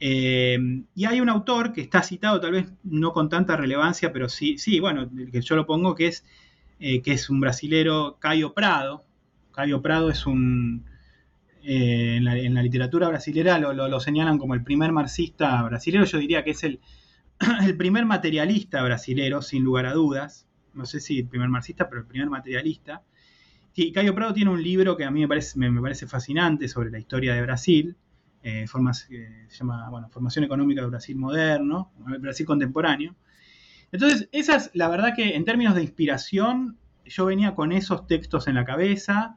[SPEAKER 3] Eh, y hay un autor que está citado, tal vez no con tanta relevancia, pero sí, sí, bueno, que yo lo pongo, que es, eh, que es un brasilero, Caio Prado. Caio Prado es un, eh, en, la, literatura brasilera lo, señalan como el primer marxista brasilero, yo diría que es el, el primer materialista brasilero, sin lugar a dudas. No sé si el primer marxista, pero el primer materialista. Y Caio Prado tiene un libro que a mí me parece, me parece fascinante sobre la historia de Brasil, eh, se llama bueno, Formación Económica de Brasil Moderno, Brasil Contemporáneo. Entonces, esa es la verdad que en términos de inspiración, yo venía con esos textos en la cabeza,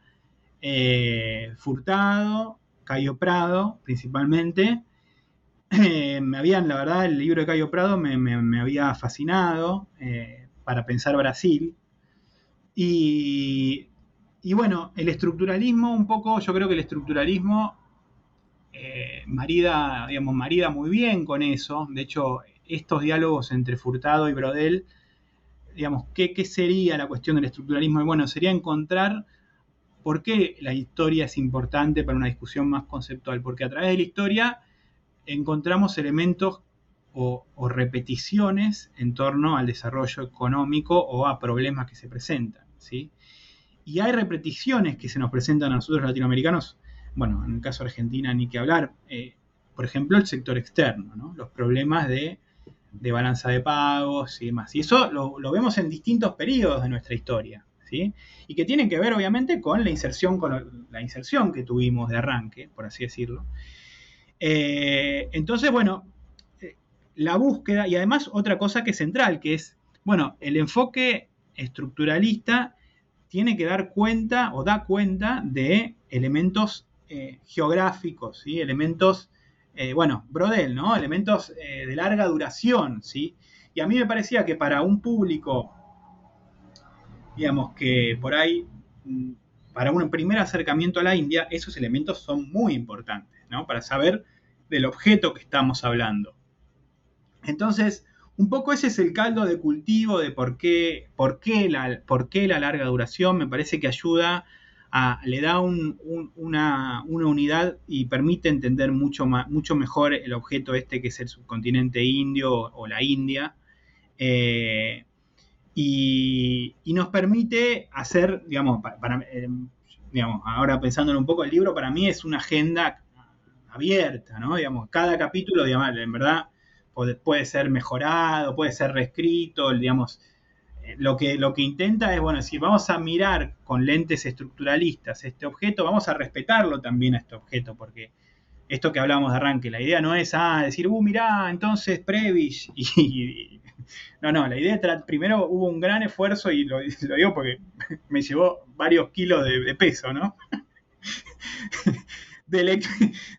[SPEAKER 3] eh, Furtado, Cayo Prado principalmente. Eh, me habían, la verdad, el libro de Cayo Prado me, había fascinado eh, para pensar Brasil. Y, y bueno, el estructuralismo, un poco, yo creo que el estructuralismo eh, marida, digamos, marida muy bien con eso. De hecho, estos diálogos entre Furtado y Brodel, digamos, ¿qué, sería la cuestión del estructuralismo? Bueno, sería encontrar por qué la historia es importante para una discusión más conceptual. Porque a través de la historia encontramos elementos o, repeticiones en torno al desarrollo económico o a problemas que se presentan. ¿sí? Y hay repeticiones que se nos presentan a nosotros latinoamericanos bueno, en el caso de Argentina ni que hablar, eh, por ejemplo, el sector externo, los problemas de, balanza de pagos y demás. Y eso lo, vemos en distintos periodos de nuestra historia, ¿sí? Y que tienen que ver, obviamente, con la inserción, con la inserción que tuvimos de arranque, por así decirlo. Eh, entonces, bueno, la búsqueda, y además otra cosa que es central, que es, bueno, el enfoque estructuralista tiene que dar cuenta o da cuenta de elementos eh, geográficos, ¿sí? elementos, eh, bueno, Brodel, ¿no? Elementos eh, de larga duración, ¿sí? Y a mí me parecía que para un público, digamos, que por ahí, mm, para un primer acercamiento a la India, esos elementos son muy importantes, ¿no? Para saber del objeto que estamos hablando. Entonces, un poco ese es el caldo de cultivo de por qué, por qué, la, por qué la larga duración. Me parece que ayuda le da una, unidad y permite entender mucho, mucho mejor el objeto este que es el subcontinente indio o, la India. Eh, y, nos permite hacer, digamos, para, eh, ahora pensándolo un poco, el libro para mí es una agenda abierta, ¿no? Digamos, cada capítulo, digamos, en verdad puede, ser mejorado, puede ser reescrito, digamos, lo que, lo que intenta es, bueno, si vamos a mirar con lentes estructuralistas este objeto, vamos a respetarlo también a este objeto, porque esto que hablábamos de arranque, la idea no es, ah, decir, uh, mirá, entonces Prevish, y, no, no, la idea primero hubo un gran esfuerzo, y lo, digo porque me llevó varios kilos de, peso, ¿no? de,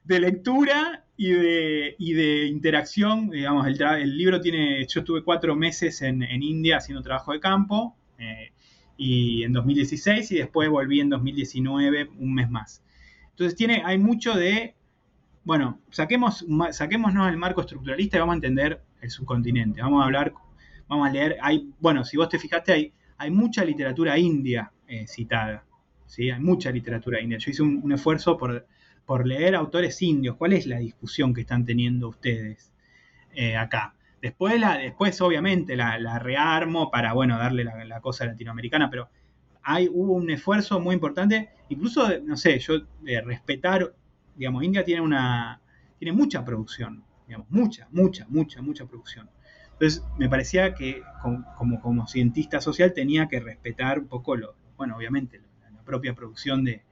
[SPEAKER 3] de lectura y de, de interacción, digamos, el, libro tiene, yo estuve cuatro meses en, India haciendo trabajo de campo, eh, y en 2016, y después volví en 2019, un mes más. Entonces tiene, hay mucho de, bueno, saquemos, saquémonos el marco estructuralista y vamos a entender el subcontinente, vamos a hablar, vamos a leer, hay, bueno, si vos te fijaste, hay, hay mucha literatura india eh, citada, ¿sí? Hay mucha literatura india. Yo hice un esfuerzo por por leer autores indios. ¿Cuál es la discusión que están teniendo ustedes eh, acá? Después, la, después obviamente, la, rearmo para, bueno, darle la, cosa latinoamericana, pero hay, hubo un esfuerzo muy importante, incluso, no sé, yo de respetar, digamos, India tiene una, tiene mucha producción, digamos, mucha, mucha, mucha, mucha producción. Entonces, me parecía que como, como, cientista social tenía que respetar un poco lo, bueno, obviamente, la propia producción de,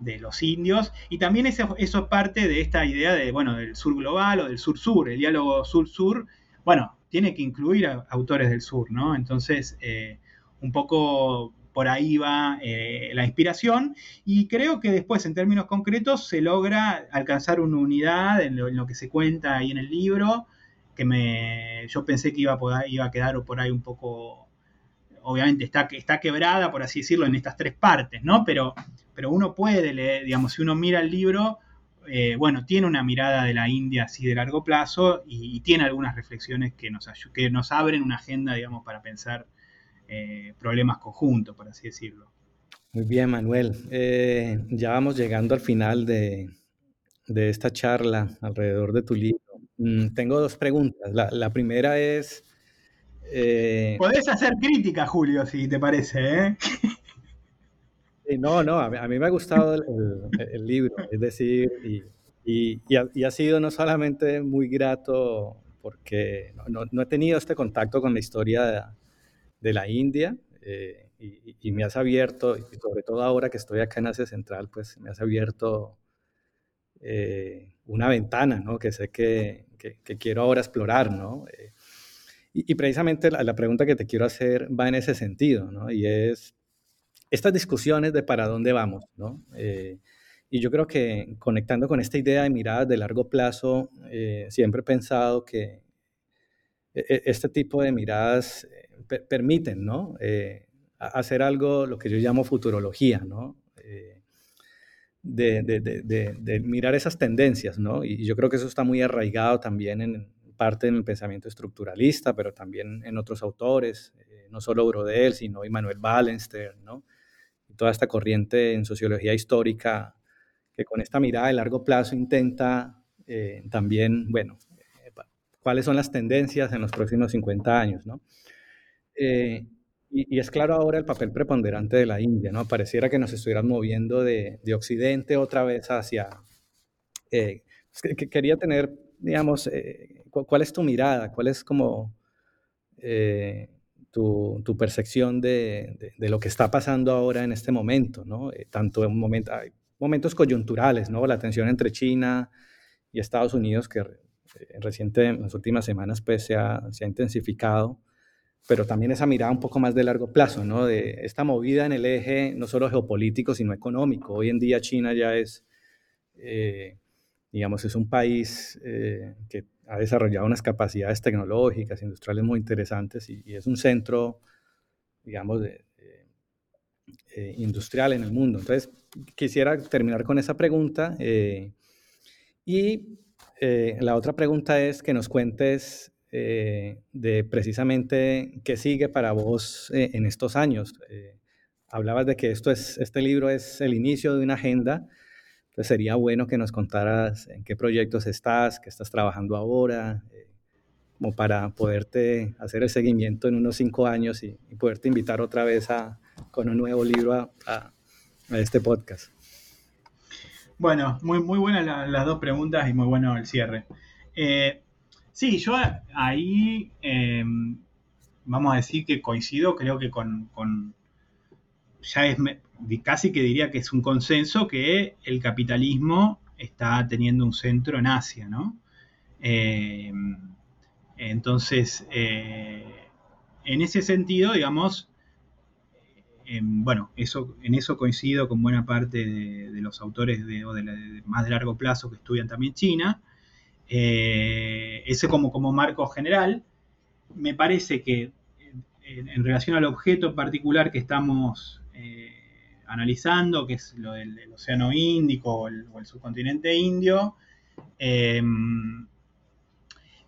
[SPEAKER 3] los indios. Y también eso, eso es parte de esta idea de, bueno, del sur global o del sur-sur, el diálogo sur-sur. Bueno, tiene que incluir a autores del sur, ¿no? Entonces, eh, un poco por ahí va eh, la inspiración y creo que después en términos concretos se logra alcanzar una unidad en lo, que se cuenta ahí en el libro que me yo pensé que iba a, iba a quedar por ahí un poco obviamente está, está quebrada por así decirlo en estas tres partes no pero pero uno puede leer digamos si uno mira el libro eh, bueno, tiene una mirada de la India así de largo plazo y, tiene algunas reflexiones que nos, que nos abren una agenda, digamos, para pensar eh, problemas conjuntos, por así decirlo.
[SPEAKER 2] Muy bien, Manuel. Eh, ya vamos llegando al final de, esta charla alrededor de tu libro. Mm, tengo dos preguntas. La, primera es...
[SPEAKER 3] Eh, Podés hacer crítica, Julio, si te parece.
[SPEAKER 2] no, no, a mí, me ha gustado el, libro, es decir, y, ha, sido no solamente muy grato porque no, he tenido este contacto con la historia de, de la India eh, y, me has abierto, y sobre todo ahora que estoy acá en Asia Central, pues me has abierto eh, una ventana, ¿no? Que sé que, que, quiero ahora explorar, ¿no? Eh, y, precisamente la, pregunta que te quiero hacer va en ese sentido, ¿no? Y es estas discusiones de para dónde vamos, ¿no? y yo creo que conectando con esta idea de miradas de largo plazo, siempre he pensado que e, e, este tipo de miradas permiten, ¿no? Eh, hacer algo, lo que yo llamo futurología, ¿no? Eh, de, mirar esas tendencias, ¿no? Y yo creo que eso está muy arraigado también en parte del pensamiento estructuralista, pero también en otros autores, eh, no solo Brodel, sino Immanuel Wallenstern, ¿no? Y toda esta corriente en sociología histórica que con esta mirada de largo plazo intenta también, bueno, cuáles son las tendencias en los próximos 50 años, ¿no? Eh, y, es claro ahora el papel preponderante de la India, ¿no? Pareciera que nos estuvieran moviendo de, Occidente otra vez hacia... Eh, que, quería tener, digamos, eh, ¿cuál es tu mirada? ¿Cuál es como tu, percepción de, lo que está pasando ahora en este momento, ¿no? tanto en momento, hay momentos coyunturales, ¿no? La tensión entre China y Estados Unidos que reciente, en las últimas semanas, pues se ha, se ha intensificado pero también esa mirada un poco más de largo plazo, ¿no? De esta movida en el eje no solo geopolítico, sino económico. Hoy en día China ya es, eh, digamos, es un país eh, que ha desarrollado unas capacidades tecnológicas, industriales muy interesantes y, es un centro, digamos, de, eh, industrial en el mundo. Entonces, quisiera terminar con esa pregunta. y la otra pregunta es que nos cuentes eh, de precisamente qué sigue para vos eh, en estos años. Eh, hablabas de que esto es, este libro es el inicio de una agenda, entonces sería bueno que nos contaras en qué proyectos estás, qué estás trabajando ahora, como para poderte hacer el seguimiento en unos cinco años y, poderte invitar otra vez a, con un nuevo libro a, este podcast.
[SPEAKER 3] Bueno, muy, muy buenas las dos preguntas y muy bueno el cierre. Sí, yo ahí em, vamos a decir que coincido, creo que con, ya es casi que diría que es un consenso que el capitalismo está teniendo un centro en Asia, ¿no? Em, entonces, eh, en ese sentido, digamos, em, bueno, eso, en eso coincido con buena parte de, los autores de, más de largo plazo que estudian también China. Eh, ese como, como marco general. Me parece que en, relación al objeto particular que estamos eh, analizando, que es lo del, Océano Índico o el, subcontinente indio, em,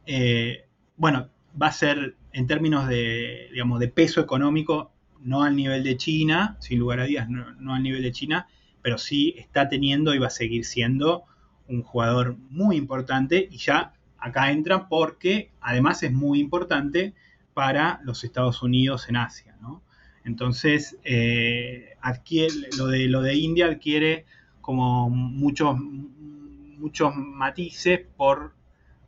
[SPEAKER 3] eh, bueno, va a ser en términos de, digamos, de peso económico, no al nivel de China, sin lugar a dudas, no, no al nivel de China, pero sí está teniendo y va a seguir siendo un jugador muy importante y ya acá entra porque además es muy importante para los Estados Unidos en Asia. ¿no? Entonces, eh, adquiere, lo, de, India adquiere como muchos, muchos matices por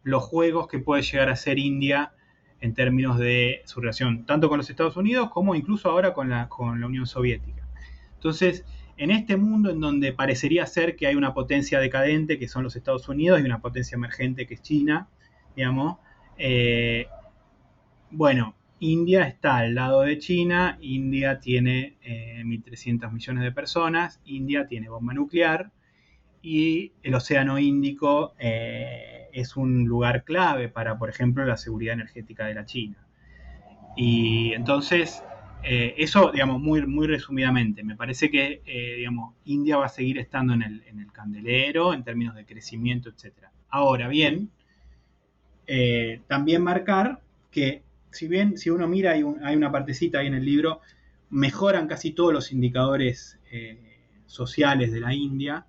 [SPEAKER 3] los juegos que puede llegar a ser India en términos de su relación tanto con los Estados Unidos como incluso ahora con la, con la Unión Soviética. Entonces, en este mundo en donde parecería ser que hay una potencia decadente, que son los Estados Unidos, y una potencia emergente, que es China, digamos, eh, bueno, India está al lado de China, India tiene 1.300 millones de personas, India tiene bomba nuclear y el Océano Índico es un lugar clave para, por ejemplo, la seguridad energética de la China. Y entonces, eh, eso, digamos, muy, muy resumidamente, me parece que, eh, digamos, India va a seguir estando en el, candelero en términos de crecimiento, etc. Ahora bien, eh, también marcar que, si bien, si uno mira, hay, hay, una partecita ahí en el libro, mejoran casi todos los indicadores sociales de la India,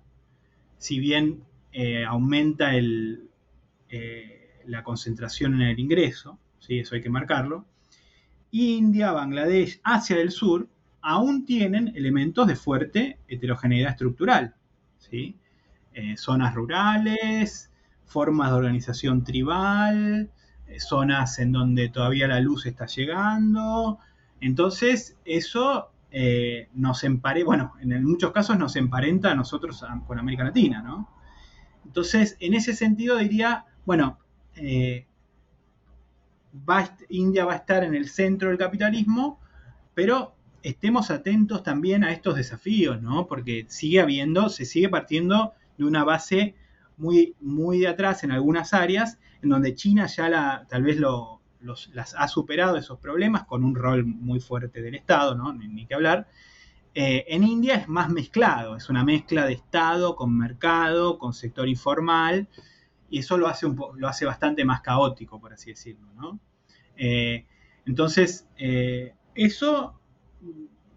[SPEAKER 3] si bien aumenta el, la concentración en el ingreso, ¿sí? eso hay que marcarlo, India, Bangladesh, Asia del Sur, aún tienen elementos de fuerte heterogeneidad estructural. ¿sí? Eh, zonas rurales, formas de organización tribal, eh, zonas en donde todavía la luz está llegando. Entonces, eso eh, nos emparenta, bueno, en muchos casos nos emparenta a nosotros con América Latina, ¿no? Entonces, en ese sentido diría, bueno, India va a estar en el centro del capitalismo, pero estemos atentos también a estos desafíos, ¿no? Porque sigue habiendo, se sigue partiendo de una base muy, muy de atrás en algunas áreas, en donde China ya tal vez las ha superado esos problemas con un rol muy fuerte del Estado, ¿no? Ni, que hablar. Eh, en India es más mezclado, es una mezcla de Estado con mercado, con sector informal, y eso lo hace, lo hace bastante más caótico, por así decirlo. Eh, entonces, eh, eso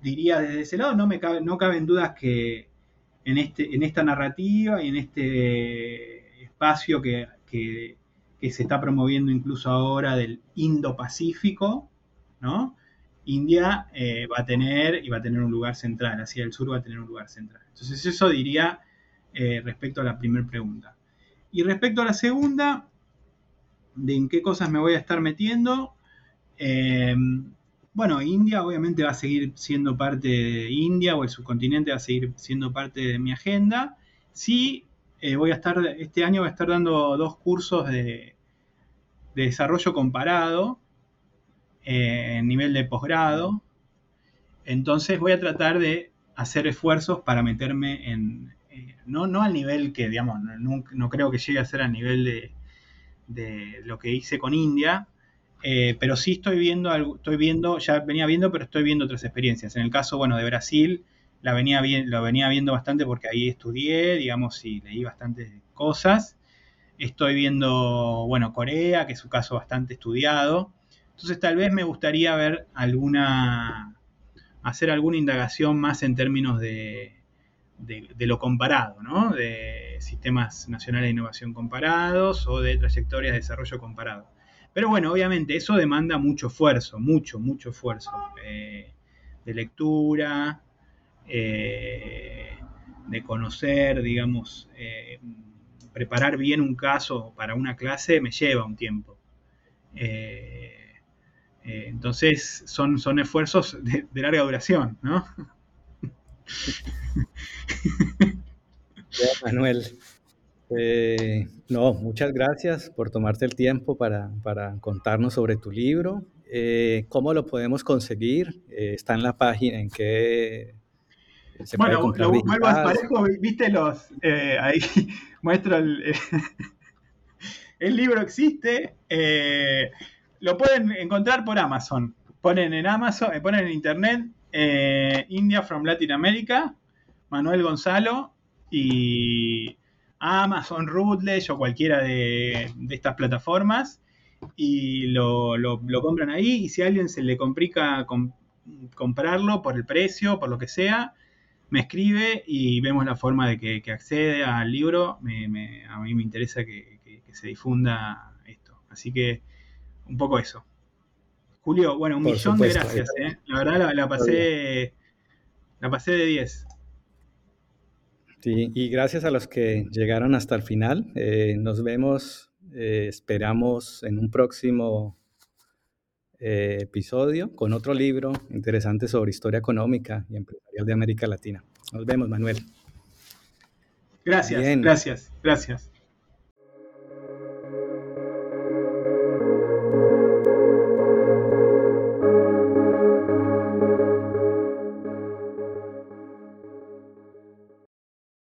[SPEAKER 3] diría desde ese lado, no me cabe, no caben dudas que en, este, en esta narrativa y en este espacio que, se está promoviendo incluso ahora del Indo-Pacífico, ¿no? India eh, va a tener y va a tener un lugar central, hacia el sur va a tener un lugar central. Entonces eso diría respecto a la primera pregunta. Y respecto a la segunda, de en qué cosas me voy a estar metiendo, eh, bueno, India obviamente va a seguir siendo parte de India o el subcontinente va a seguir siendo parte de mi agenda. Sí, eh, voy a estar, este año voy a estar dando dos cursos de, desarrollo comparado eh, en nivel de posgrado. Entonces voy a tratar de hacer esfuerzos para meterme en, no, no al nivel que, digamos, no, creo que llegue a ser al nivel de, de lo que hice con India, eh, pero sí estoy viendo, estoy viendo, ya venía viendo, pero estoy viendo otras experiencias. En el caso, bueno, de Brasil, la venía lo venía viendo bastante porque ahí estudié, digamos, y leí bastantes cosas. Estoy viendo, bueno, Corea, que es un caso bastante estudiado. Entonces tal vez me gustaría ver alguna, hacer alguna indagación más en términos de, de, lo comparado, ¿no? De sistemas nacionales de innovación comparados o de trayectorias de desarrollo comparado. Pero bueno, obviamente eso demanda mucho esfuerzo, mucho, mucho esfuerzo eh, de lectura, eh, de conocer, digamos, eh, preparar bien un caso para una clase me lleva un tiempo. entonces son, son esfuerzos de, larga duración, ¿no?
[SPEAKER 2] Manuel, eh, no, muchas gracias por tomarte el tiempo para, contarnos sobre tu libro. Eh, ¿Cómo lo podemos conseguir? Eh, está en la página en que
[SPEAKER 3] se bueno, puede lo vuelvo a parejo, viste los, ahí muestro el, el libro existe, lo pueden encontrar por Amazon. Ponen en Amazon, ponen en internet India from Latin America, Manuel Gonzalo y Amazon, Rootledge o cualquiera de, estas plataformas y lo, compran ahí y si a alguien se le complica comprarlo por el precio, por lo que sea, me escribe y vemos la forma de que, accede al libro. a mí me interesa que, se difunda esto. Así que un poco eso. Julio, bueno, un millón de gracias. ¿eh? La verdad la, pasé, la pasé de 10.
[SPEAKER 2] Sí, y gracias a los que llegaron hasta el final. Eh, nos vemos, eh, esperamos en un próximo eh, episodio con otro libro interesante sobre historia económica y empresarial de América Latina. Nos vemos, Manuel.
[SPEAKER 3] Gracias, gracias, gracias.